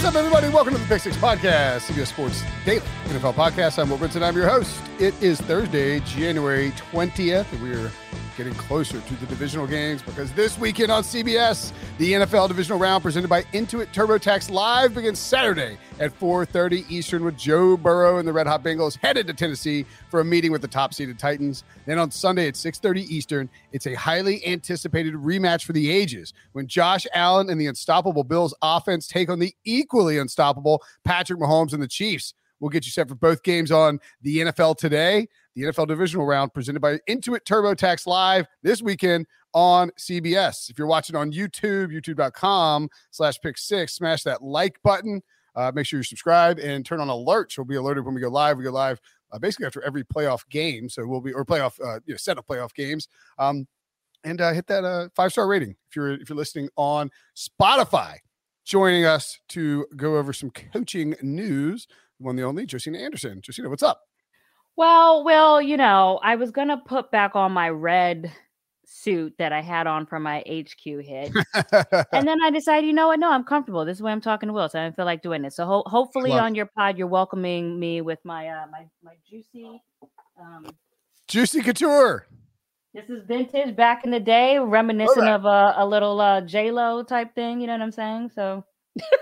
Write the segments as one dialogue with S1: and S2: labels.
S1: What's up, everybody? Welcome to the Pick Six Podcast, CBS Sports Daily NFL Podcast. I'm Will Brinson. I'm your host. It is Thursday, January 20th, and we're getting closer to the divisional games because this weekend on CBS, the NFL divisional round presented by Intuit TurboTax live begins Saturday at 4:30 Eastern with Joe Burrow and the Red Hot Bengals headed to Tennessee for a meeting with the top-seeded Titans. Then on Sunday at 6:30 Eastern, it's a highly anticipated rematch for the ages when Josh Allen and the unstoppable Bills offense take on the equally unstoppable Patrick Mahomes and the Chiefs. We'll get you set for both games on the NFL today, the NFL divisional round presented by Intuit TurboTax Live this weekend on CBS. If you're watching on YouTube, youtube.com slash pick six, smash that like button. Uh, make sure you subscribe and turn on alerts. You'll be alerted when we go live. We go live uh, basically after every playoff game. So we'll be, or playoff, uh, you know, set of playoff games. Um, and uh, hit that uh, five star rating if you're if you're listening on Spotify. Joining us to go over some coaching news one the only Josina Anderson. Josina, what's up?
S2: Well, well, you know, I was gonna put back on my red suit that I had on for my HQ hit, and then I decided, you know what? No, I'm comfortable. This is why I'm talking to Will, so I don't feel like doing this. So ho- hopefully, on your pod, you're welcoming me with my uh my my juicy, um,
S1: juicy couture.
S2: This is vintage back in the day, reminiscent of a, a little uh, J Lo type thing. You know what I'm saying? So.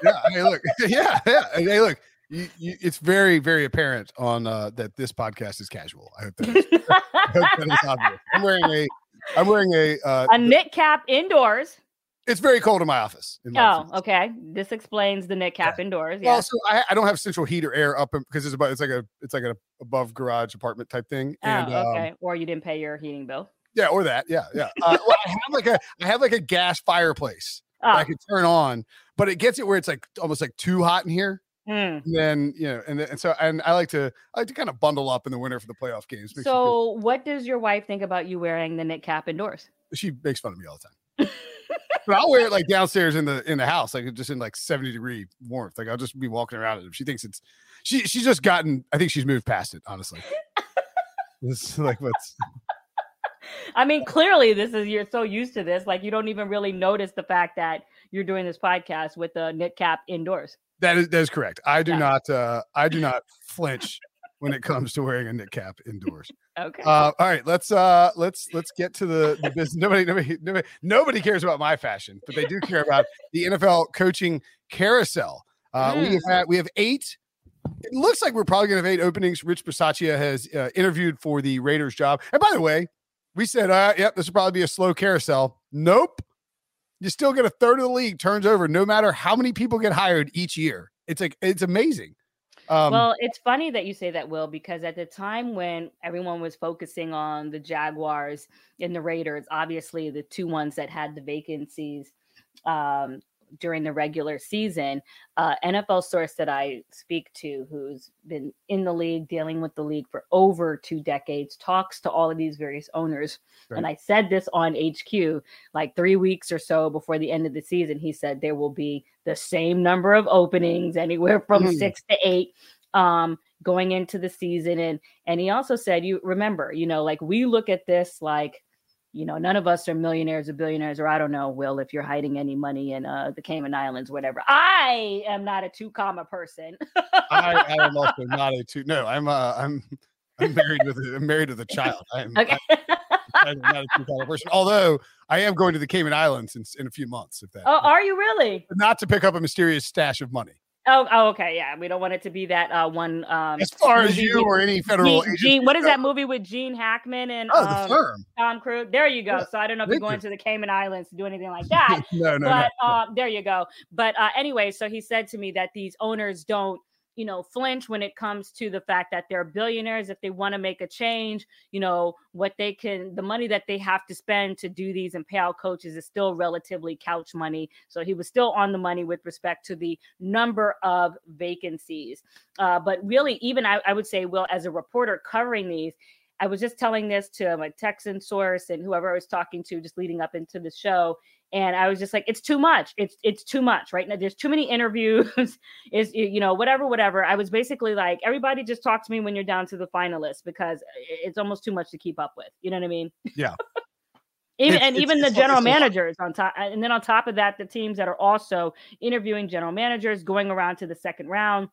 S1: yeah, hey, look, yeah, yeah. Hey, look, you, you, it's very, very apparent on uh, that this podcast is casual. I hope that is, hope that is obvious. I'm wearing a, I'm wearing a uh,
S2: a knit cap indoors.
S1: It's very cold in my office. In
S2: my oh, office. okay. This explains the knit cap yeah. indoors. Yeah.
S1: Well, so I, I, don't have central heat or air up because it's about it's like a it's like an above garage apartment type thing.
S2: Oh, and, okay. Um, or you didn't pay your heating bill.
S1: Yeah, or that. Yeah, yeah. Uh, well, I have like a I have like a gas fireplace oh. I could turn on, but it gets it where it's like almost like too hot in here. Mm. And then you know, and, and so and I like to I like to kind of bundle up in the winter for the playoff games.
S2: So, what does your wife think about you wearing the knit cap indoors?
S1: She makes fun of me all the time. but I'll wear it like downstairs in the in the house, like just in like 70 degree warmth. Like I'll just be walking around it. She thinks it's she she's just gotten I think she's moved past it, honestly. it's like what's
S2: I mean, clearly this is you're so used to this, like you don't even really notice the fact that you're doing this podcast with the knit cap indoors.
S1: That is that is correct. I do yeah. not uh I do not flinch when it comes to wearing a knit cap indoors.
S2: Okay.
S1: Uh, all right, let's uh let's let's get to the, the business. Nobody, nobody, nobody, nobody cares about my fashion, but they do care about the NFL coaching carousel. Uh, mm. We have we have eight. It looks like we're probably going to have eight openings. Rich Bisaccia has uh, interviewed for the Raiders job. And by the way, we said, uh, yep, this will probably be a slow carousel. Nope you still get a third of the league turns over no matter how many people get hired each year. It's like it's amazing.
S2: Um, well, it's funny that you say that, Will, because at the time when everyone was focusing on the Jaguars and the Raiders, obviously the two ones that had the vacancies, um, during the regular season. Uh, NFL source that I speak to, who's been in the league, dealing with the league for over two decades, talks to all of these various owners. Right. And I said this on HQ like three weeks or so before the end of the season. He said there will be the same number of openings, anywhere from mm. six to eight. Um, going into the season and and he also said you remember you know like we look at this like you know, none of us are millionaires or billionaires, or I don't know, Will, if you're hiding any money in uh, the Cayman Islands, whatever. I am not a two comma person.
S1: I, I am also not a two. No, I'm uh, I'm I'm married with a, I'm married with a child. I'm, okay. I, am not a two comma person. Although I am going to the Cayman Islands in, in a few months. If that.
S2: Oh, are you really?
S1: Not to pick up a mysterious stash of money.
S2: Oh, oh, okay, yeah. We don't want it to be that uh, one. Um,
S1: as far as you or any federal
S2: Gene, Gene what is that movie with Gene Hackman and
S1: oh, um, the firm.
S2: Tom Cruise? There you go. Yeah. So I don't know if you're going to the Cayman Islands to do anything like that.
S1: no, no,
S2: but
S1: no.
S2: Uh, there you go. But uh, anyway, so he said to me that these owners don't you know, flinch when it comes to the fact that they're billionaires. If they want to make a change, you know, what they can, the money that they have to spend to do these and pay out coaches is still relatively couch money. So he was still on the money with respect to the number of vacancies. Uh, but really, even I, I would say, Will, as a reporter covering these, I was just telling this to my Texan source and whoever I was talking to just leading up into the show and I was just like, it's too much. It's it's too much right now. There's too many interviews. is you know whatever whatever. I was basically like, everybody just talk to me when you're down to the finalists because it's almost too much to keep up with. You know what I mean?
S1: Yeah.
S2: even it's, and it's, even it's, the general managers on top, and then on top of that, the teams that are also interviewing general managers going around to the second round.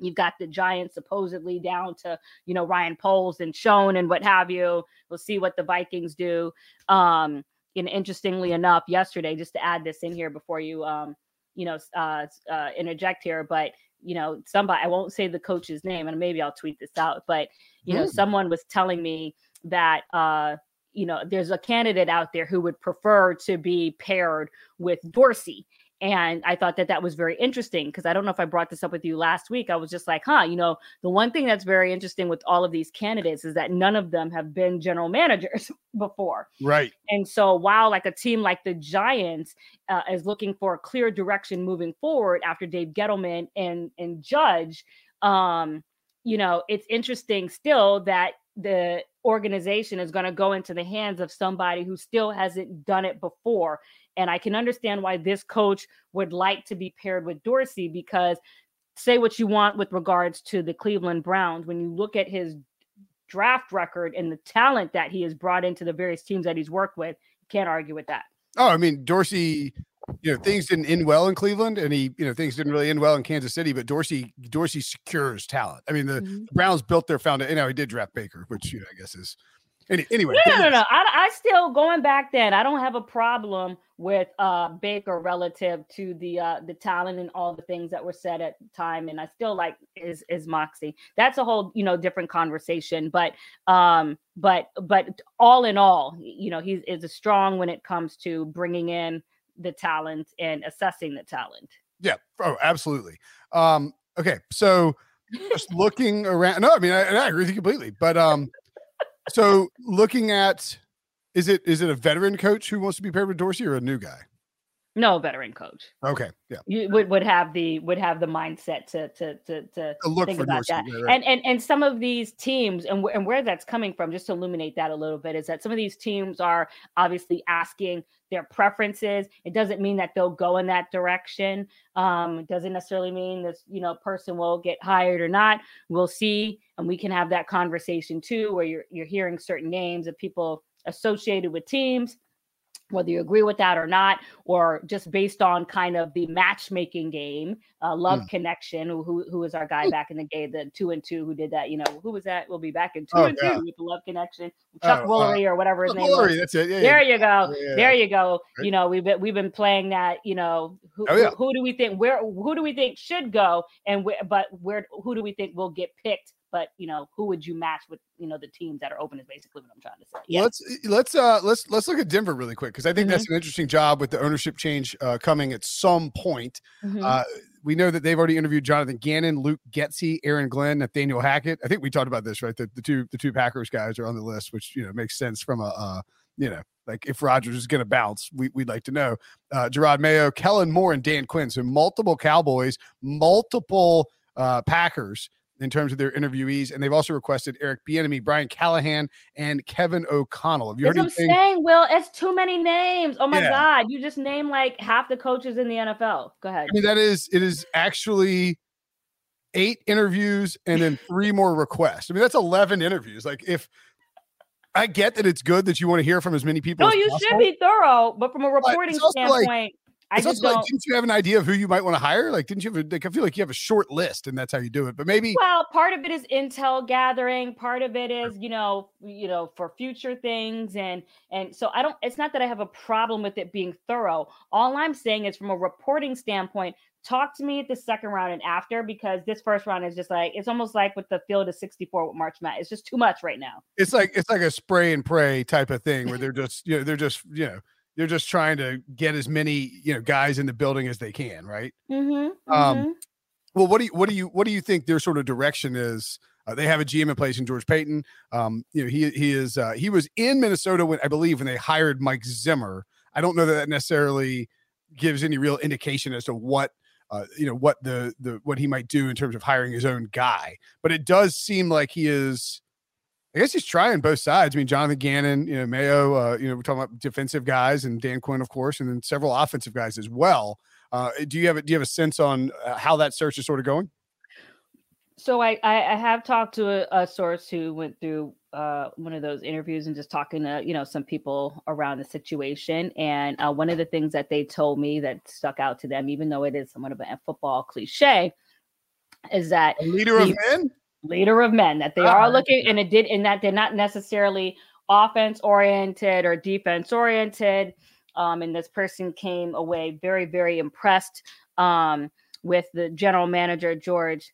S2: You've got the Giants supposedly down to, you know, Ryan Poles and Schoen and what have you. We'll see what the Vikings do. Um, and interestingly enough, yesterday, just to add this in here before you, um, you know, uh, uh, interject here, but you know, somebody I won't say the coach's name, and maybe I'll tweet this out, but you know, mm. someone was telling me that uh, you know, there's a candidate out there who would prefer to be paired with Dorsey and I thought that that was very interesting because I don't know if I brought this up with you last week. I was just like, huh, you know, the one thing that's very interesting with all of these candidates is that none of them have been general managers before.
S1: Right.
S2: And so while like a team like the Giants uh, is looking for a clear direction moving forward after Dave Gettleman and and Judge, um, you know, it's interesting still that the organization is going to go into the hands of somebody who still hasn't done it before and I can understand why this coach would like to be paired with Dorsey because say what you want with regards to the Cleveland Browns. When you look at his draft record and the talent that he has brought into the various teams that he's worked with, you can't argue with that.
S1: Oh, I mean, Dorsey, you know, things didn't end well in Cleveland and he, you know, things didn't really end well in Kansas City, but Dorsey, Dorsey secures talent. I mean, the mm-hmm. Browns built their foundation. You know, he did draft Baker, which, you know, I guess is any, anyway.
S2: No, no, no, no. I, I still going back then. I don't have a problem with uh Baker relative to the uh the talent and all the things that were said at the time. And I still like is is Moxie. That's a whole, you know, different conversation. But um, but but all in all, you know, he's is strong when it comes to bringing in the talent and assessing the talent.
S1: Yeah. Oh, absolutely. Um, okay. So just looking around. No, I mean I, I agree with you completely. But um so looking at is it is it a veteran coach who wants to be paired with Dorsey or a new guy?
S2: No, veteran coach.
S1: Okay, yeah,
S2: you would, would have the would have the mindset to to to to,
S1: look
S2: think
S1: about that. Right.
S2: And and and some of these teams and and where that's coming from, just to illuminate that a little bit, is that some of these teams are obviously asking their preferences. It doesn't mean that they'll go in that direction. Um, it doesn't necessarily mean this you know person will get hired or not. We'll see, and we can have that conversation too, where you're you're hearing certain names of people associated with teams whether you agree with that or not, or just based on kind of the matchmaking game, uh, Love mm. Connection, who who was our guy back in the day, the two and two who did that. You know, who was that? We'll be back in two oh, and yeah. two with the Love Connection, Chuck oh, Woolery uh, or whatever his name Woolery, was.
S1: That's it. Yeah,
S2: there
S1: yeah.
S2: you go. Yeah, there you go. Right. You know, we've been we've been playing that. You know, who, oh, who, who do we think where who do we think should go and where, but where who do we think will get picked but you know who would you match with you know the teams that are open is basically what i'm trying to say
S1: yeah let's let's uh let's let's look at denver really quick because i think mm-hmm. that's an interesting job with the ownership change uh, coming at some point mm-hmm. uh we know that they've already interviewed jonathan gannon luke getsy aaron glenn nathaniel hackett i think we talked about this right the, the two the two packers guys are on the list which you know makes sense from a uh you know like if Rodgers is going to bounce, we, would like to know. Uh, Jerod Mayo, Kellen Moore, and Dan Quinn. So multiple Cowboys, multiple uh, Packers in terms of their interviewees, and they've also requested Eric Bieniemy, Brian Callahan, and Kevin O'Connell. Have you
S2: That's
S1: heard
S2: I'm saying, Will? It's too many names. Oh my yeah. God, you just named like half the coaches in the NFL. Go ahead.
S1: I mean, that is it is actually eight interviews and then three more requests. I mean, that's eleven interviews. Like if I get that it's good that you want to hear from as many people.
S2: No, you
S1: possible.
S2: should be thorough, but from a reporting standpoint, like, I just.
S1: Like, didn't you have an idea of who you might want to hire? Like, didn't you have? A, like, I feel like you have a short list, and that's how you do it. But maybe.
S2: Well, part of it is intel gathering. Part of it is, you know, you know, for future things, and and so I don't. It's not that I have a problem with it being thorough. All I'm saying is, from a reporting standpoint, talk to me at the second round and after because this first round is just like it's almost like with the field of 64 with March Madness. It's just too much right now.
S1: It's like it's like a spray and pray type of thing where they're just you know they're just you know they're just trying to get as many you know guys in the building as they can, right?
S2: Mm-hmm,
S1: um,
S2: mm-hmm.
S1: well, what do you what do you what do you think their sort of direction is? Uh, they have a GM in place in George Paton. Um, you know, he he is uh, he was in Minnesota when I believe when they hired Mike Zimmer. I don't know that that necessarily gives any real indication as to what uh, you know what the the what he might do in terms of hiring his own guy. But it does seem like he is. I guess he's trying both sides. I mean, Jonathan Gannon, you know, Mayo, uh, you know, we're talking about defensive guys and Dan Quinn, of course, and then several offensive guys as well. Uh, do you have a, do you have a sense on uh, how that search is sort of going?
S2: So I I, I have talked to a, a, source who went through uh, one of those interviews and just talking to you know some people around the situation. And uh, one of the things that they told me that stuck out to them, even though it is somewhat of a football cliche, is that
S1: a leader the, of men,
S2: leader of men, that they ah, are looking, and it did, and that they're not necessarily offense oriented or defense oriented. Um, and this person came away very, very impressed um, with the general manager George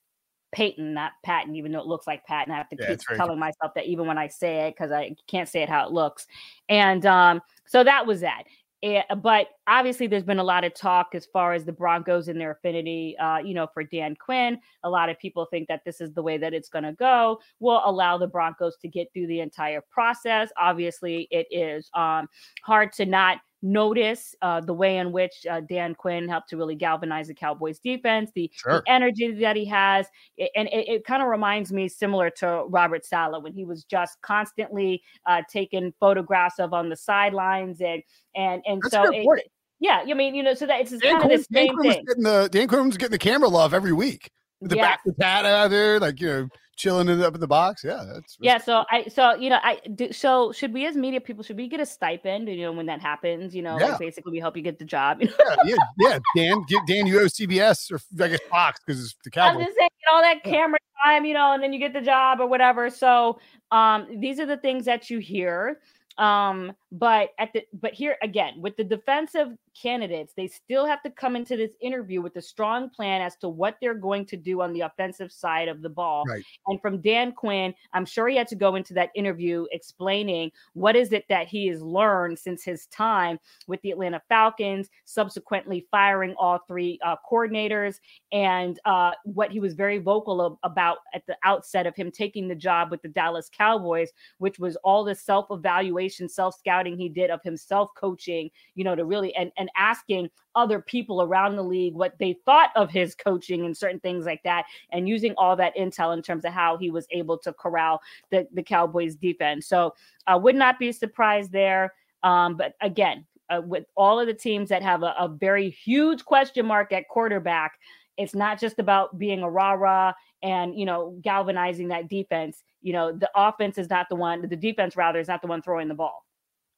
S2: Paton, not Patton, even though it looks like Patton. I have to yeah, keep telling myself that even when I say it because I can't say it how it looks. And um, so that was that. It, eh, but obviously, there's been a lot of talk as far as the Broncos and their affinity, uh, you know, for Dan Quinn. A lot of people think that this is the way that it's going to go. Will allow the Broncos to get through the entire process. Obviously, it is um, hard to not notice uh, the way in which uh, Dan Quinn helped to really galvanize the Cowboys defense, the, sure. the energy that he has. It, and it, it kind of reminds me similar to Robert Saleh when he was just constantly uh, taking photographs of on the sidelines. And, and, and That's so, it, yeah, I mean, you know, so that it's kind of the same
S1: Dan
S2: thing.
S1: The, Dan Quinn was getting the camera love every week. The yes. back of the pad out there, like, you know, chilling it up in the box. Yeah, that's
S2: yeah. So I so you know I do. So should we as media people should we get a stipend? You know when that happens, you know, yeah. like basically we help you get the job.
S1: yeah, yeah, yeah. Dan, get, Dan, you owe CBS or I guess Fox because it's the Cowboys.
S2: I'm just saying, all that camera time, you know, and then you get the job or whatever. So um, these are the things that you hear. Um, but at the but here again with the defensive candidates, they still have to come into this interview with a strong plan as to what they're going to do on the offensive side of the ball.
S1: Right.
S2: And from Dan Quinn, I'm sure he had to go into that interview explaining what is it that he has learned since his time with the Atlanta Falcons, subsequently firing all three uh, coordinators, and uh, what he was very vocal of, about at the outset of him taking the job with the Dallas Cowboys, which was all the self evaluation, self scouting he did of himself coaching, you know, to really and, and and asking other people around the league what they thought of his coaching and certain things like that, and using all that intel in terms of how he was able to corral the, the Cowboys defense. So I would not be surprised there. Um, but again, uh, with all of the teams that have a, a very huge question mark at quarterback, it's not just about being a rah rah and you know galvanizing that defense. You know, the offense is not the one, the defense rather is not the one throwing the ball.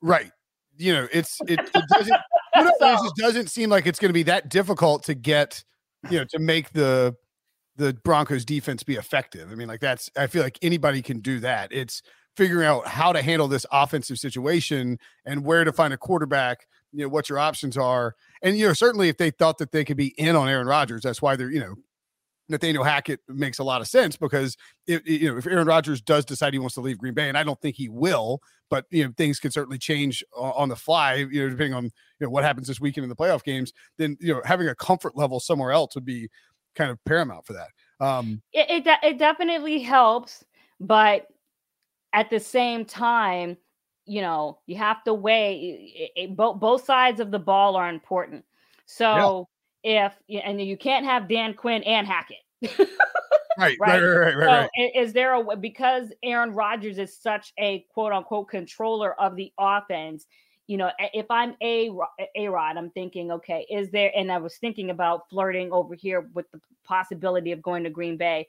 S1: Right. You know, it's it, it doesn't it just doesn't seem like it's going to be that difficult to get, you know, to make the the Broncos defense be effective. I mean, like that's I feel like anybody can do that. It's figuring out how to handle this offensive situation and where to find a quarterback, you know, what your options are. And you know, certainly if they thought that they could be in on Aaron Rodgers, that's why they're, you know, Nathaniel Hackett makes a lot of sense because if you know if Aaron Rodgers does decide he wants to leave Green Bay, and I don't think he will, but you know things can certainly change on the fly, you know, depending on you know what happens this weekend in the playoff games. Then you know having a comfort level somewhere else would be kind of paramount for that. Um,
S2: it it, de- it definitely helps, but at the same time, you know you have to weigh it, it, both both sides of the ball are important. So. Yeah if and you can't have Dan Quinn and Hackett.
S1: right, right, right, right, right,
S2: so Is there a because Aaron Rodgers is such a quote unquote controller of the offense? You know, if I'm a a Rod, I'm thinking, okay, is there? And I was thinking about flirting over here with the possibility of going to Green Bay.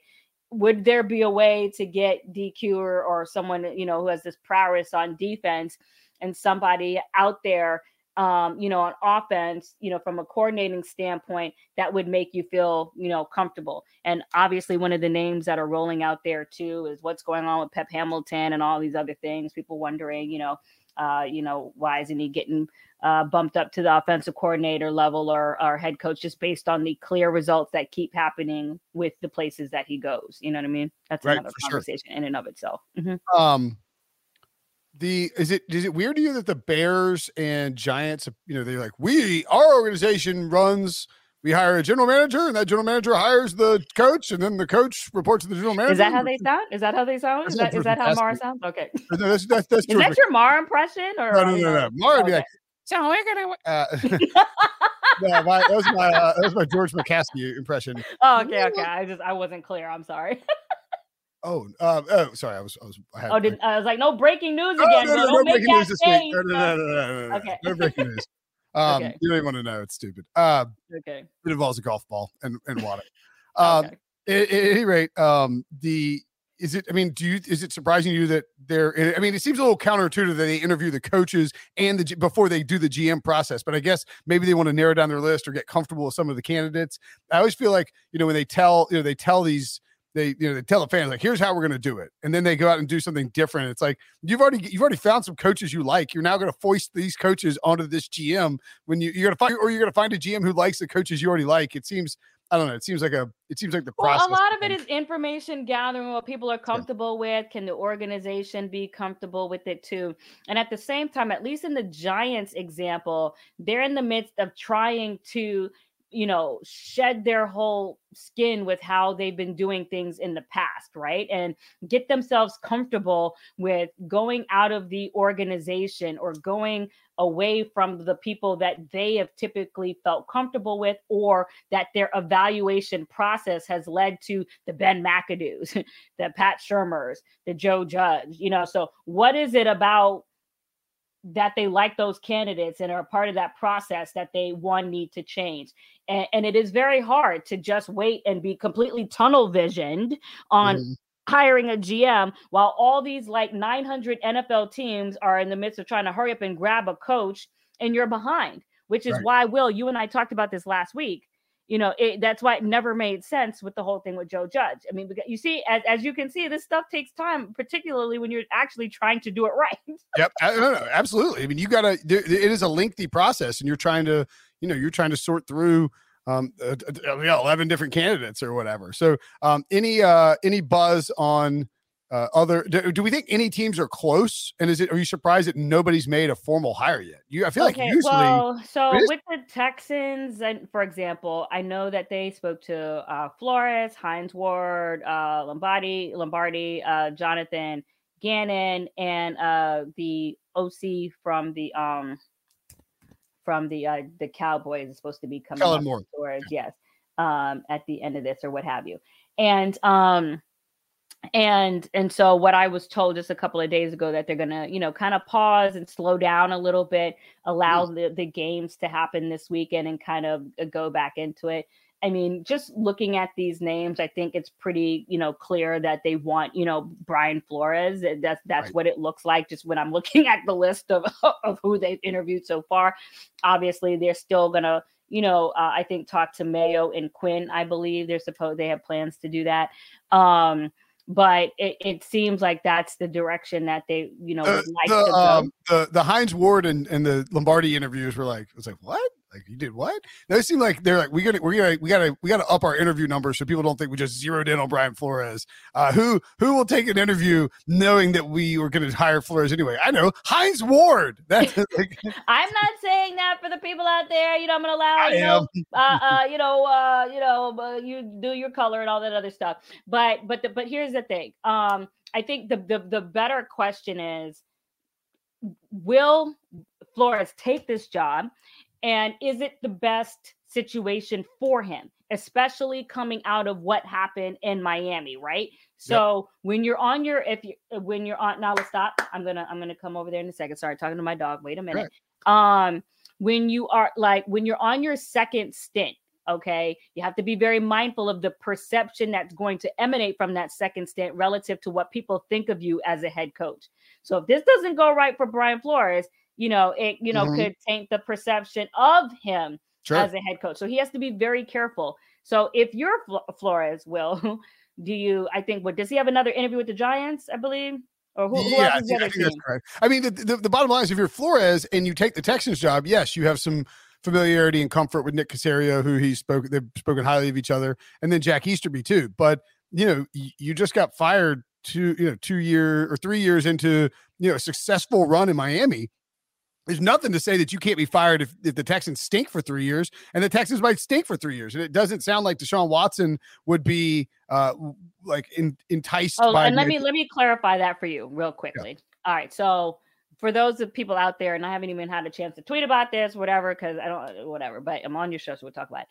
S2: would there be a way to get DQ or, or someone you know who has this prowess on defense and somebody out there um, you know, on offense, you know, from a coordinating standpoint, that would make you feel, you know, comfortable. And obviously, one of the names that are rolling out there too is what's going on with Pep Hamilton and all these other things. People wondering, you know, uh, you know, why isn't he getting uh, bumped up to the offensive coordinator level or, or head coach just based on the clear results that keep happening with the places that he goes? You know what I mean? That's right, another conversation sure. in and of itself.
S1: Mm-hmm. Um, the is it is it weird to you that the Bears and Giants, you know, they're like, we our organization runs we hire a general manager and that general manager hires the coach and then the coach reports to the general manager.
S2: Is that how they sound? Is that how they sound? Is that, is that how Mara sounds? Okay.
S1: No, that's, that's, that's
S2: is that your Mara impression? Or
S1: no, no, no, no. Mara okay. like, so we're gonna. Uh, no, my, that was my uh, that was my George McCaskey impression.
S2: Oh, okay, okay. I just I wasn't clear. I'm sorry.
S1: Oh, um, oh, sorry. I was, I was,
S2: I, had, oh, did, I was like, no breaking news again. Oh, no, no, no, no breaking news this week. No, no, no,
S1: no, no, Okay. No breaking news. Um, okay. you don't even want to know. It's stupid. Uh,
S2: okay.
S1: It involves a golf ball and, and water. Um, okay. At, at, any rate, um, the is it? I mean, do you is it surprising you that they're? I mean, it seems a little counterintuitive that they interview the coaches and the before they do the GM process. But I guess maybe they want to narrow down their list or get comfortable with some of the candidates. I always feel like you know when they tell you know they tell these they you know they tell the fans like here's how we're going to do it and then they go out and do something different it's like you've already you've already found some coaches you like you're now going to foist these coaches onto this gm when you you're going to find or you're going to find a gm who likes the coaches you already like it seems I don't know. It seems like a. It seems like the
S2: process. Well, a lot of it is information gathering. What people are comfortable yeah. with. Can the organization be comfortable with it too? And at the same time, at least in the Giants example, they're in the midst of trying to you know, shed their whole skin with how they've been doing things in the past, right? And get themselves comfortable with going out of the organization or going away from the people that they have typically felt comfortable with or that their evaluation process has led to the Ben McAdoo's, the Pat Shurmurs, the Joe Judge, you know. So what is it about that they like those candidates and are part of that process that they one need to change and, and it is very hard to just wait and be completely tunnel visioned on mm. hiring a gm while all these like 900 nfl teams are in the midst of trying to hurry up and grab a coach and you're behind which is right. why will you and i talked about this last week you know it, that's why it never made sense with the whole thing with joe judge. I mean you see as, as you can see this stuff takes time particularly when you're actually trying to do it right.
S1: Yep no, no, absolutely. I mean you gotta it is a lengthy process and you're trying to you know you're trying to sort through um, uh, 11 different candidates or whatever. So um, any uh any buzz on uh, other do, do, we think any teams are close? And is it are you surprised that nobody's made a formal hire yet? You i feel okay, like usually
S2: well so with the texans and for example i know that they spoke to uh, flores hines ward uh, lombardi lombardi uh, jonathan gannon and uh, the oc from the um from the uh, the cowboys is supposed to be coming
S1: Kellen Moore.
S2: Storage, yes um at the end of this or what have you. And um and and so what i was told just a couple of days ago that they're gonna you know kind of pause and slow down a little bit allow mm. the, the games to happen this weekend and kind of uh, go back into it i mean just looking at these names i think it's pretty you know clear that they want you know brian flores that's that's right. what it looks like just when i'm looking at the list of of who they've interviewed so far obviously they're still gonna you know, uh, I think talk to Mayo and Quinn. I believe they're supposed they have plans to do that. Um, but it, it seems like that's the direction that they, you know, would like
S1: the,
S2: to go.
S1: Um, the the Hines Ward and, and the Lombardi interviews were like, it was like, what? Like you did what? They seem like they're like we got we got we got to we got to up our interview numbers so people don't think we just zeroed in on Brian Flores. Uh, who who will take an interview knowing that we were to hire Flores anyway? I know Hines Ward. That's like,
S2: I'm not saying that for the people out there. You know, I'm to allow you know, uh, uh, you know, uh, you know, uh, you do your color and all that other stuff. But but the, but here's the thing. Um, I think the the the better question is, will Flores take this job? And is it the best situation for him, especially coming out of what happened in Miami, right? So yep. when you're on your if you when you're on now let's stop. I'm gonna I'm gonna come over there in a second. Sorry, talking to my dog. Wait a minute. Right. Um when you are like when you're on your second stint Okay. You have to be very mindful of the perception that's going to emanate from that second stint relative to what people think of you as a head coach. So if this doesn't go right for Brian Flores, you know, it, you know, mm-hmm. could taint the perception of him sure. as a head coach. So he has to be very careful. So if you're Flores, will do you? I think what does he have another interview with the Giants? I believe. Or who, who yeah, I think, I think
S1: that's correct. I mean, the, the, the, bottom line is if you're Flores and you take the Texans job, yes, you have some familiarity and comfort with Nick Caserio, who he spoke, they've spoken highly of each other, and then Jack Easterby too. But you know, you just got fired two, you know, two year or three years into you know a successful run in Miami there's nothing to say that you can't be fired if, if the Texans stink for three years, and the Texans might stink for three years. And it doesn't sound like Deshaun Watson would be uh like in, enticed.
S2: Oh, and let me let me clarify that for you real quickly. Yeah. All right, so for those of people out there, and I haven't even had a chance to tweet about this, whatever, because I don't, whatever. But I'm on your show, so we'll talk about it.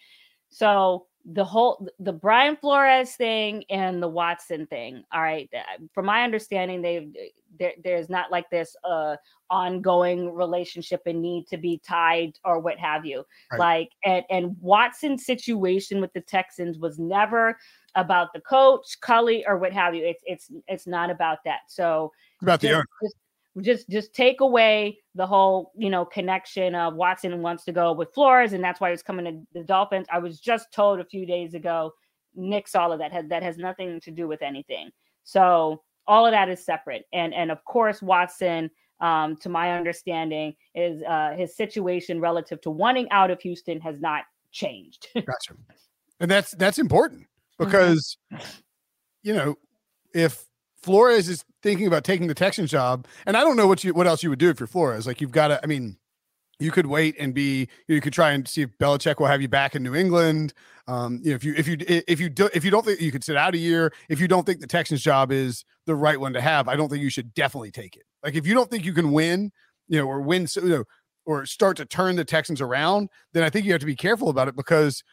S2: So the whole the Brian Flores thing and the Watson thing. All right, from my understanding, they there, there's not like this uh ongoing relationship and need to be tied or what have you. Right. Like and and Watson's situation with the Texans was never about the coach, Culley, or what have you. It's it's it's not about that. So
S1: about the owner.
S2: Just, just just take away the whole you know connection of Watson wants to go with Flores and that's why he's coming to the Dolphins. I was just told a few days ago, nix all of that has that has nothing to do with anything. So all of that is separate, and and of course Watson, um, to my understanding, is uh, his situation relative to wanting out of Houston has not changed.
S1: gotcha, and that's that's important mm-hmm. because mm-hmm. you know if Flores is thinking about taking the Texans job, and I don't know what you what else you would do if you're Flores. Like you've got to, I mean, you could wait and be you could try and see if Belichick will have you back in New England. Um, you know, if you if you if you do if you don't think you could sit out a year, if you don't think the Texans job is the right one to have, I don't think you should definitely take it. Like if you don't think you can win, you know, or win, so you know, or start to turn the Texans around, then I think you have to be careful about it because,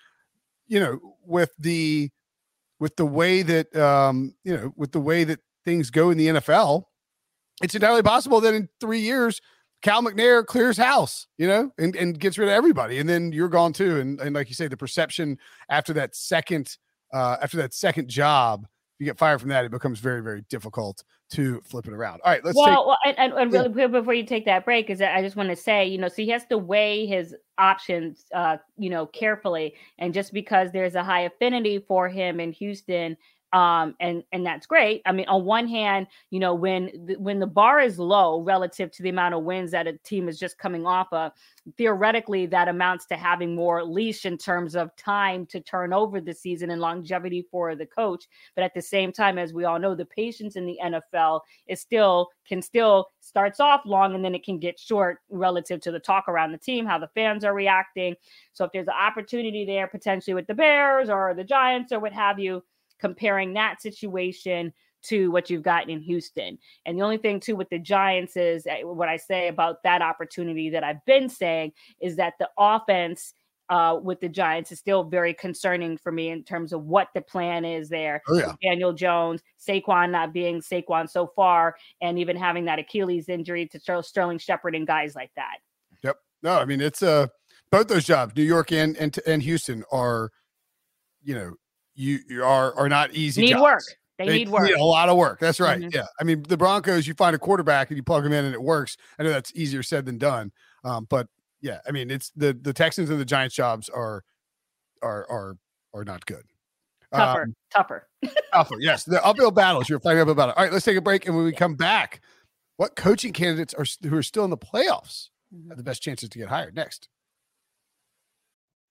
S1: you know, with the with the way that um, you know, with the way that things go in the NFL, it's entirely possible that in three years, Cal McNair clears house, you know, and, and gets rid of everybody. And then you're gone too. And, and like you say, the perception after that second, uh, after that second job, if you get fired from that, it becomes very, very difficult to flip it around. All right, let's
S2: well,
S1: take,
S2: well and, and, and really quick before you take that break, is I just want to say, you know, so he has to weigh his options, uh, you know, carefully. And just because there's a high affinity for him in Houston um, and and that's great. I mean, on one hand, you know, when when the bar is low relative to the amount of wins that a team is just coming off of, theoretically, that amounts to having more leash in terms of time to turn over the season and longevity for the coach. But at the same time, as we all know, the patience in the NFL is still can still starts off long and then it can get short relative to the talk around the team, how the fans are reacting. So if there's an opportunity there potentially with the Bears or the Giants or what have you comparing that situation to what you've gotten in Houston. And the only thing too with the Giants is eh, what I say about that opportunity that I've been saying is that the offense uh, with the Giants is still very concerning for me in terms of what the plan is there. Oh, yeah. Daniel Jones, Saquon not being Saquon so far, and even having that Achilles injury to Sterling Shepard and guys like that.
S1: Yep. No, I mean it's uh both those jobs, New York and and and Houston are, you know, you, you are are not easy.
S2: Need
S1: jobs.
S2: work. They, they, need work. Need
S1: a lot of work. That's right. Mm-hmm. Yeah. I mean, the Broncos, you find a quarterback and you plug him in and it works. I know that's easier said than done. Um, but yeah, I mean, it's the the Texans and the Giants jobs are are are are not good.
S2: Tougher, um, tougher,
S1: tougher. Yes, the uphill battles. You're fighting uphill battle. All right, let's take a break, and when we come back, what coaching candidates are who are still in the playoffs mm-hmm. have the best chances to get hired next?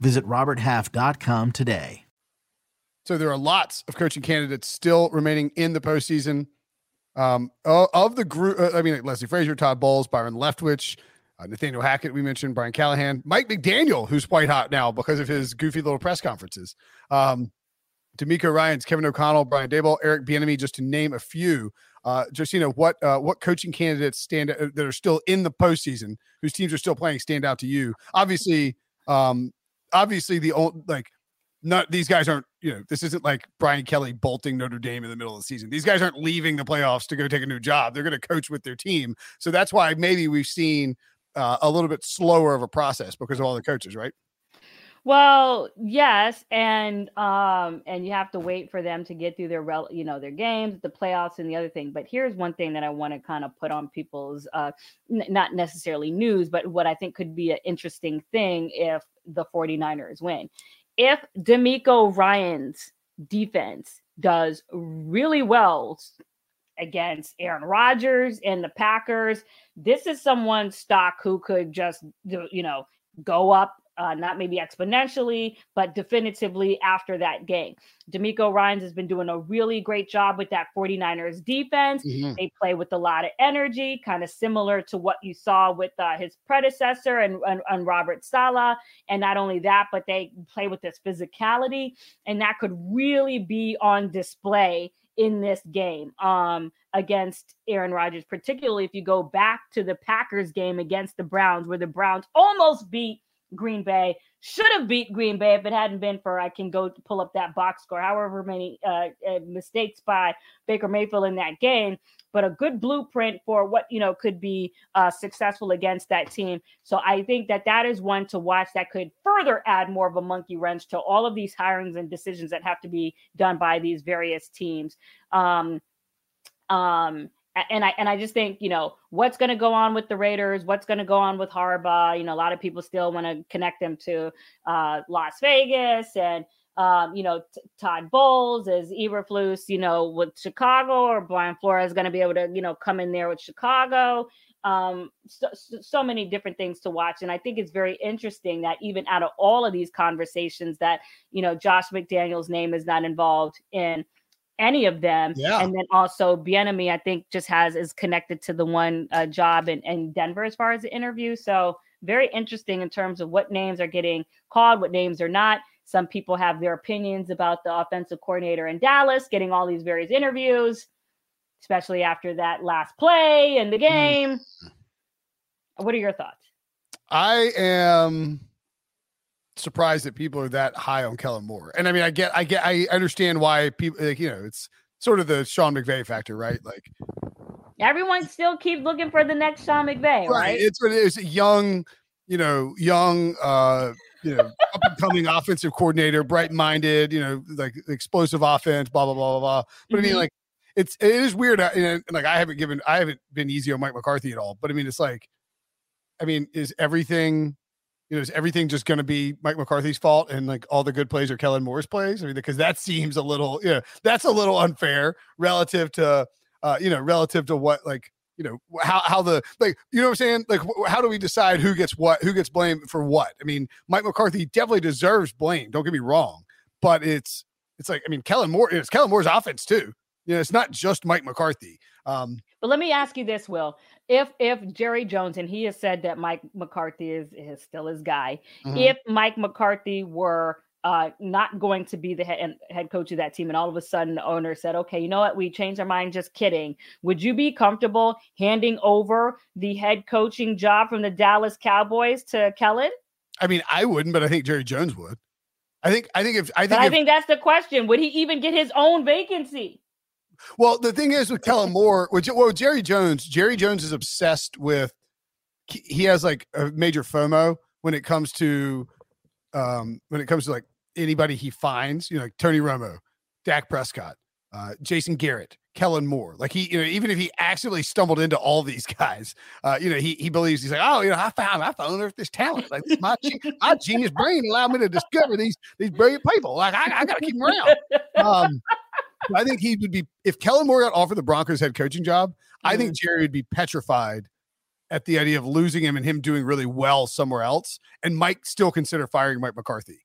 S3: Visit RobertHalf.com today.
S1: So there are lots of coaching candidates still remaining in the postseason. Um, of the group, uh, I mean, Leslie Frazier, Todd Bowles, Byron Leftwich, uh, Nathaniel Hackett, we mentioned Brian Callahan, Mike McDaniel, who's white hot now because of his goofy little press conferences. Um, DeMeco Ryans, Kevin O'Connell, Brian Daboll, Eric Bieniemy, just to name a few. Uh, Josina, what uh, what coaching candidates stand out, that are still in the postseason, whose teams are still playing, stand out to you? Obviously, um, obviously the old like not these guys aren't you know this isn't like Brian Kelly bolting Notre Dame in the middle of the season. These guys aren't leaving the playoffs to go take a new job. They're going to coach with their team. So that's why maybe we've seen uh, a little bit slower of a process because of all the coaches, right?
S2: Well, yes, and um, and you have to wait for them to get through their rel- you know their games, the playoffs, and the other thing. But here's one thing that I want to kind of put on people's uh, n- not necessarily news, but what I think could be an interesting thing if the 49ers win. If DeMeco Ryans defense does really well against Aaron Rodgers and the Packers, this is someone stock who could just you know go up uh, not maybe exponentially, but definitively after that game. DeMeco Ryans has been doing a really great job with that 49ers defense. Mm-hmm. They play with a lot of energy, kind of similar to what you saw with uh, his predecessor and, and, and Robert Saleh. And not only that, but they play with this physicality, and that could really be on display in this game um, against Aaron Rodgers, particularly if you go back to the Packers game against the Browns, where the Browns almost beat Green Bay. Should have beat Green Bay if it hadn't been for I can go pull up that box score, however many uh, uh, mistakes by Baker Mayfield in that game, but a good blueprint for what you know could be uh, successful against that team. So I think that that is one to watch that could further add more of a monkey wrench to all of these hirings and decisions that have to be done by these various teams. Um, um, and I and I just think you know what's going to go on with the Raiders, what's going to go on with Harbaugh. You know, a lot of people still want to connect them to uh, Las Vegas and um, you know t- Todd Bowles is Eberflus, you know, with Chicago, or Brian Flores going to be able to you know come in there with Chicago. Um, so, so many different things to watch, and I think it's very interesting that even out of all of these conversations, that you know Josh McDaniels' name is not involved in any of them. Yeah. And then also Bieniemy, I think, just has is connected to the one uh, job in, in Denver as far as the interview. So very interesting in terms of what names are getting called, what names are not. Some people have their opinions about the offensive coordinator in Dallas getting all these various interviews, especially after that last play in the mm-hmm. game. Mm. What are your thoughts?
S1: I am surprised that people are that high on Kellen Moore. And I mean, I get, I get, I understand why people, like, you know, it's sort of the Sean McVay factor, right? Like,
S2: everyone still keeps looking for the next Sean McVay, right? right?
S1: It's it's a young, you know, young, uh, you know, up and coming offensive coordinator, bright minded, you know, like explosive offense, blah blah blah blah blah. But mm-hmm. I mean, mm-hmm. like, it's it is weird. You And like, I haven't given, I haven't been easy on Mike McCarthy at all. But I mean, it's like, I mean, is everything you know, is everything just going to be Mike McCarthy's fault and like all the good plays are Kellen Moore's plays? I mean, because that seems a little, yeah, that's a little unfair relative to, uh, you know, relative to what like, you know, how how the like, you know what I'm saying? Like, how do we decide who gets what, who gets blamed for what? I mean, Mike McCarthy definitely deserves blame. Don't get me wrong, but it's it's like, I mean, Kellen Moore, it's Kellen Moore's offense too. You know, it's not just Mike McCarthy. Um,
S2: but let me ask you this, Will if if Jerry Jones and he has said that Mike McCarthy is, is still his guy, mm-hmm. if Mike McCarthy were uh, not going to be the head, head coach of that team, and all of a sudden the owner said, "Okay, you know what? We changed our mind. Just kidding." Would you be comfortable handing over the head coaching job from the Dallas Cowboys to Kellen?
S1: I mean, I wouldn't, but I think Jerry Jones would. I think I think if I think
S2: but I think that's the question. Would he even get his own vacancy?
S1: Well the thing is with Kellen Moore, which well Jerry Jones, Jerry Jones is obsessed with he has like a major FOMO when it comes to um when it comes to like anybody he finds, you know, like Tony Romo, Dak Prescott, uh, Jason Garrett, Kellen Moore. Like he, you know, even if he accidentally stumbled into all these guys, uh, you know, he he believes he's like, oh, you know, I found I found this talent. Like my my genius brain allowed me to discover these these brilliant people. Like I, I got to keep them around. Um, I think he would be if Kellen Moore got offered the Broncos head coaching job. I think Jerry would be petrified at the idea of losing him and him doing really well somewhere else, and Mike still consider firing Mike McCarthy.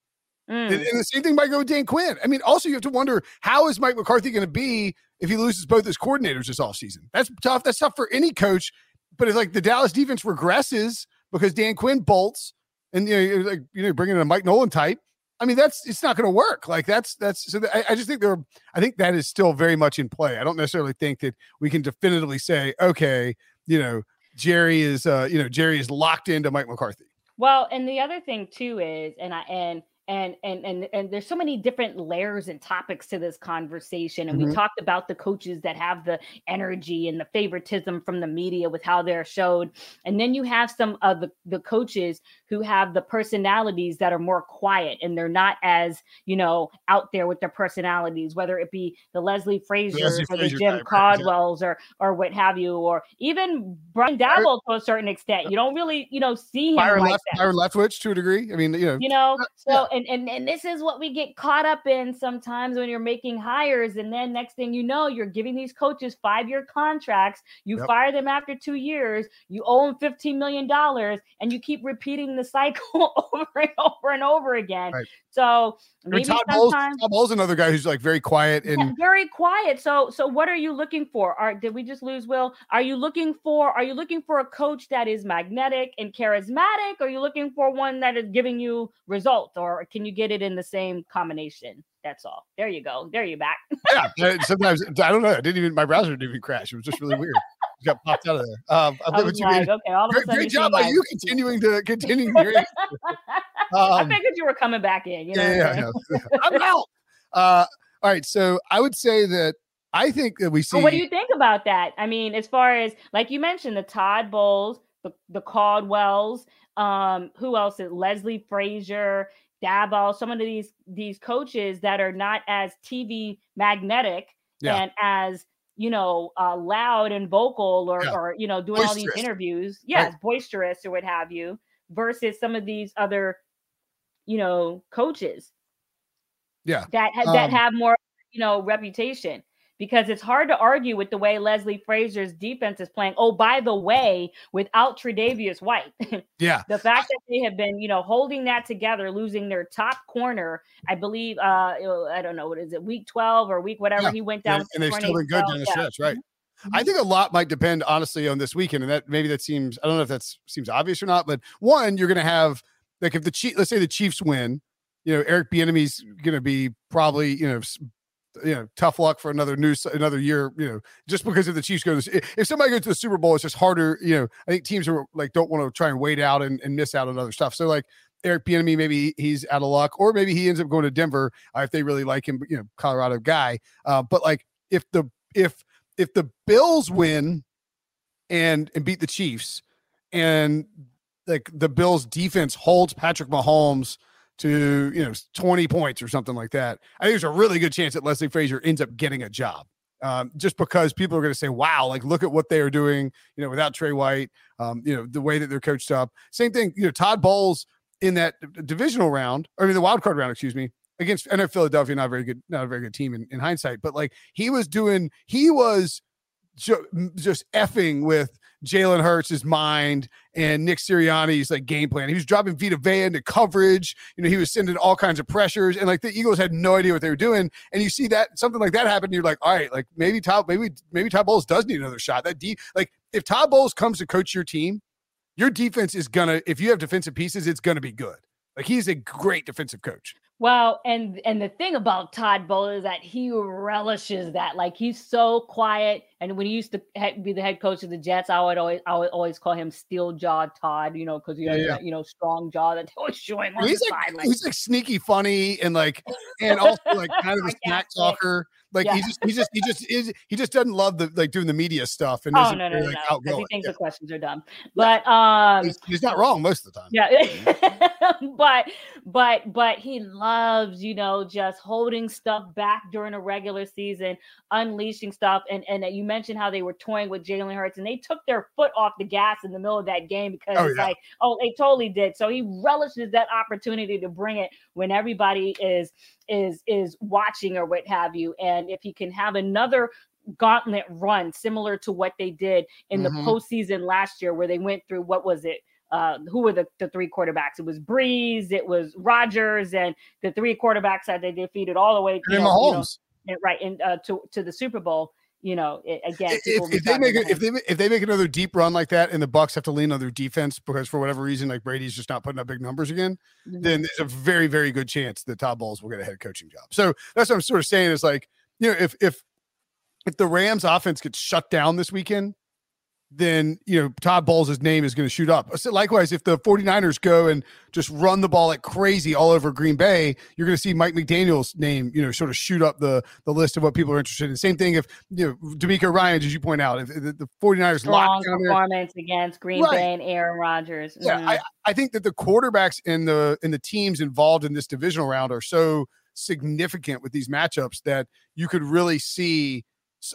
S2: Mm.
S1: And, and the same thing might go with Dan Quinn. I mean, also you have to wonder how is Mike McCarthy going to be if he loses both his coordinators this offseason? That's tough. That's tough for any coach. But it's like the Dallas defense regresses because Dan Quinn bolts and you know, you're like you know, bringing in a Mike Nolan type. I mean, that's it's not going to work. Like that's that's so. I, I just think there. I think that is still very much in play. I don't necessarily think that we can definitively say, okay, you know, Jerry is, uh, you know, Jerry is locked into Mike McCarthy.
S2: Well, and the other thing too is, and I and and and and and there's so many different layers and topics to this conversation and
S1: Mhm.
S2: we talked about the coaches that have the energy and the favoritism from the media with how they're showed and then you have some of the, the coaches who have the personalities that are more quiet and they're not as you know out there with their personalities whether it be the leslie Frazier's or the jim
S1: type, right, yeah.
S2: caldwells or or what have you or even brian Daboll to a certain extent you don't really you know see him
S1: Byron
S2: like that
S1: Byron Leftwich to a degree. I mean, you know,
S2: you know so
S1: yeah.
S2: And, and and this is what we get caught up in sometimes when you're making hires and then next thing you know you're giving these coaches five year contracts you
S1: Yep.
S2: fire them after two years you owe them 15 million dollars and you keep repeating the cycle over and over and over again
S1: Right.
S2: so maybe
S1: Todd Bowles, Todd Bowles, is another guy who's like very quiet and
S2: yeah, very quiet. So, so what are you looking for? Are did we just lose Will? Are you looking for? Are you looking for a coach that is magnetic and charismatic? Or are you looking for one that is giving you results? Or can you get it in the same combination? That's all. There you go. There you back.
S1: yeah, sometimes I don't know. I didn't even my browser didn't even crash. It was just really weird. It got popped out of there. Um, I
S2: I was
S1: what you
S2: like,
S1: mean.
S2: okay, all of a
S1: Great,
S2: sudden
S1: great job by you continuing to continuing your answer.
S2: I
S1: Um,
S2: figured you were coming back in. You know,
S1: yeah, yeah,
S2: I'm saying?
S1: yeah. I'm out. Uh, all right, so I would say that I think that we see.
S2: But what do you think about that? I mean, as far as like you mentioned, the Todd Bowles, the, the Caldwells, um, who else is Leslie Frazier, Dabo, some of these these coaches that are not as TV magnetic
S1: Yeah.
S2: and as you know uh, loud and vocal or
S1: Yeah.
S2: or you know doing all these interviews, yes, boisterous or what have you, versus some of these other you know coaches
S1: Yeah.
S2: that ha- that
S1: Um,
S2: have more you know reputation because it's hard to argue with the way Leslie Frazier's defense is playing. Oh, by the way, without Tre'Davious White,
S1: Yeah,
S2: the fact that they have been you know holding that together, losing their top corner, I believe. uh I don't know what is it, week twelve or week whatever
S1: Yeah,
S2: he went down,
S1: and, and they've still been good down the stretch, right? I think a lot might depend, honestly, on this weekend, and that maybe that seems I don't know if that seems obvious or not, but one, you're going to have like if the Chief, let's say the Chiefs win, you know, Eric Bieniemy's going to be probably you know. You know, tough luck for another new another year. You know, just because if the Chiefs go, to, if somebody goes to the Super Bowl, it's just harder. You know, I think teams are like don't want to try and wait out and, and miss out on other stuff. So like Eric Bieniemy, maybe he's out of luck, or maybe he ends up going to Denver uh, if they really like him. You know, Colorado guy. Uh, but like if the if if the Bills win and and beat the Chiefs, and like the Bills defense holds Patrick Mahomes to you know 20 points or something like that, I think there's a really good chance that Leslie Frazier ends up getting a job. Um, just because people are going to say, "Wow, like look at what they are doing," you know, without Trey White, um, you know, the way that they're coached up. Same thing, you know, Todd Bowles in that divisional round, I mean, the wild card round, excuse me, against I Philadelphia, not a very good, not a very good team in, in hindsight, but like he was doing, he was ju- just effing with Jalen Hurts' mind and Nick Sirianni's like game plan. He was dropping Vita Vea into coverage. You know, he was sending all kinds of pressures, and like the Eagles had no idea what they were doing. And you see that something like that happen, you're like, all right, like maybe Todd, maybe maybe Todd Bowles does need another shot. That deep, like if Todd Bowles comes to coach your team, your defense is gonna. If you have defensive pieces, it's gonna be good. Like he's a great defensive coach.
S2: Well, and and the thing about Todd Bowles is that he relishes that. Like he's so quiet. And when he used to be the head coach of the Jets, I would always I would always call him Steel Jaw Todd. You know, because he yeah, yeah. That, you know strong jaw that was showing on
S1: he's like. He's like sneaky funny and like and also like kind of a snack talker. Like yeah. he just he just he just is he just doesn't love the like doing the media stuff and
S2: oh no no like, no, no. he thinks yeah. the questions are dumb but um
S1: he's, he's, not wrong most of the time
S2: yeah but but but he loves you know just holding stuff back during a regular season unleashing stuff and and you mentioned how they were toying with Jalen Hurts and they took their foot off the gas in the middle of that game because oh, it's yeah. like oh they totally did so he relishes that opportunity to bring it when everybody is is is watching or what have you and if he can have another gauntlet run similar to what they did in mm-hmm. the postseason last year where they went through what was it uh, who were the, the three quarterbacks? It was Brees, it was Rodgers, and the three quarterbacks that they defeated all the way.
S1: You know, Mahomes.
S2: You know, right in uh, to to the Super Bowl you know, it, again,
S1: if, if they make if they if they make another deep run like that, and the Bucs have to lean on their defense because for whatever reason, like Brady's just not putting up big numbers again, mm-hmm. then there's a very very good chance that Todd Bowles will get a head coaching job. So that's what I'm sort of saying is like, you know, if if if the Rams offense gets shut down this weekend, then you know Todd Bowles' name is going to shoot up. So likewise, if the 49ers go and just run the ball like crazy all over Green Bay, you're going to see Mike McDaniel's name, you know, sort of shoot up the the list of what people are interested in. Same thing if you know DeMeco Ryan, as you point out, if the, the 49ers
S2: strong performance there, against Green right. Bay and Aaron Rodgers.
S1: Mm-hmm. Yeah, I, I think that the quarterbacks in the in the teams involved in this divisional round are so significant with these matchups that you could really see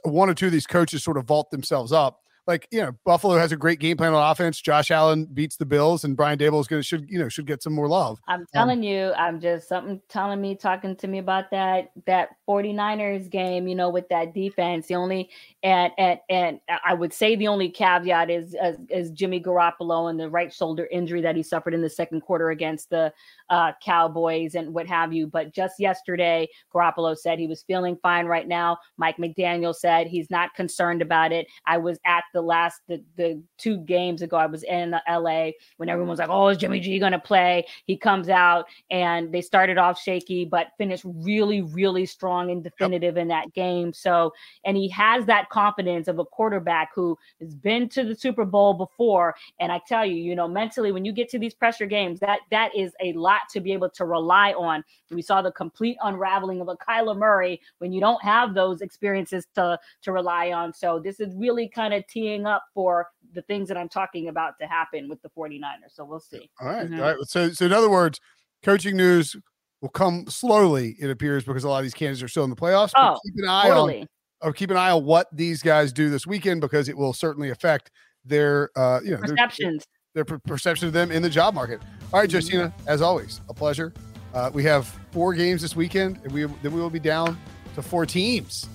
S1: one or two of these coaches sort of vault themselves up like you know Buffalo has a great game plan on offense. Josh Allen beats the Bills, and Brian Daboll is going to should you know should get some more love.
S2: I'm telling um, you, I'm just something telling me talking to me about that that 49ers game. You know, with that defense, the only and and and I would say the only caveat is is, is Jimmy Garoppolo and the right shoulder injury that he suffered in the second quarter against the uh, Cowboys and what have you. But just yesterday, Garoppolo said he was feeling fine right now. Mike McDaniel said he's not concerned about it. I was at the last the, the two games ago. I was in LA when everyone was like, "Oh, is Jimmy G gonna play?" He comes out and they started off shaky, but finished really, really strong and definitive yep. in that game. So, and he has that confidence of a quarterback who has been to the Super Bowl before. And I tell you, you know, mentally, when you get to these pressure games, that that is a lot to be able to rely on. We saw the complete unraveling of a Kyler Murray when you don't have those experiences to to rely on. So this is really kind of up for the things that I'm talking about to happen with the 49ers. So we'll see.
S1: All right. mm-hmm. All right. So so in other words, coaching news will come slowly, it appears, because a lot of these candidates are still in the playoffs.
S2: Oh, keep an eye totally. on
S1: oh, keep an eye on what these guys do this weekend because it will certainly affect their uh you know
S2: perceptions.
S1: Their, their perception of them in the job market. All right, Justina, as always, a pleasure. Uh, we have four games this weekend, and we then we will be down to four teams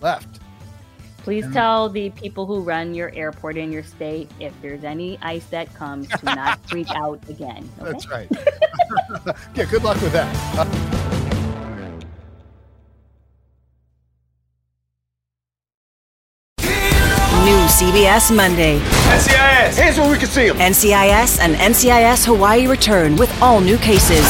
S1: left.
S2: Please and tell the people who run your airport in your state if there's any ice that comes to not freak out again.
S1: Okay? That's right. yeah, good luck with that. Uh-
S4: CBS Monday.
S5: NCIS! here's where we can see them.
S4: NCIS and NCIS Hawaii return with all new cases.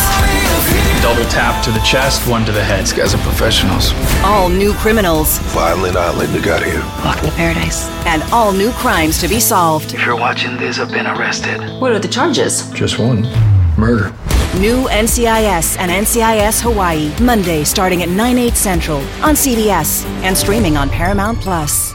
S6: Double tap to the chest, one to the head.
S5: These guys are professionals.
S4: All new criminals.
S7: Violent island they got here.
S4: Welcome to paradise. And all new crimes to be solved.
S8: If you're watching this, I've been arrested.
S9: What are the charges?
S7: Just one. Murder.
S4: New NCIS and NCIS Hawaii, Monday starting at 9, 8 central on CBS and streaming on Paramount Plus.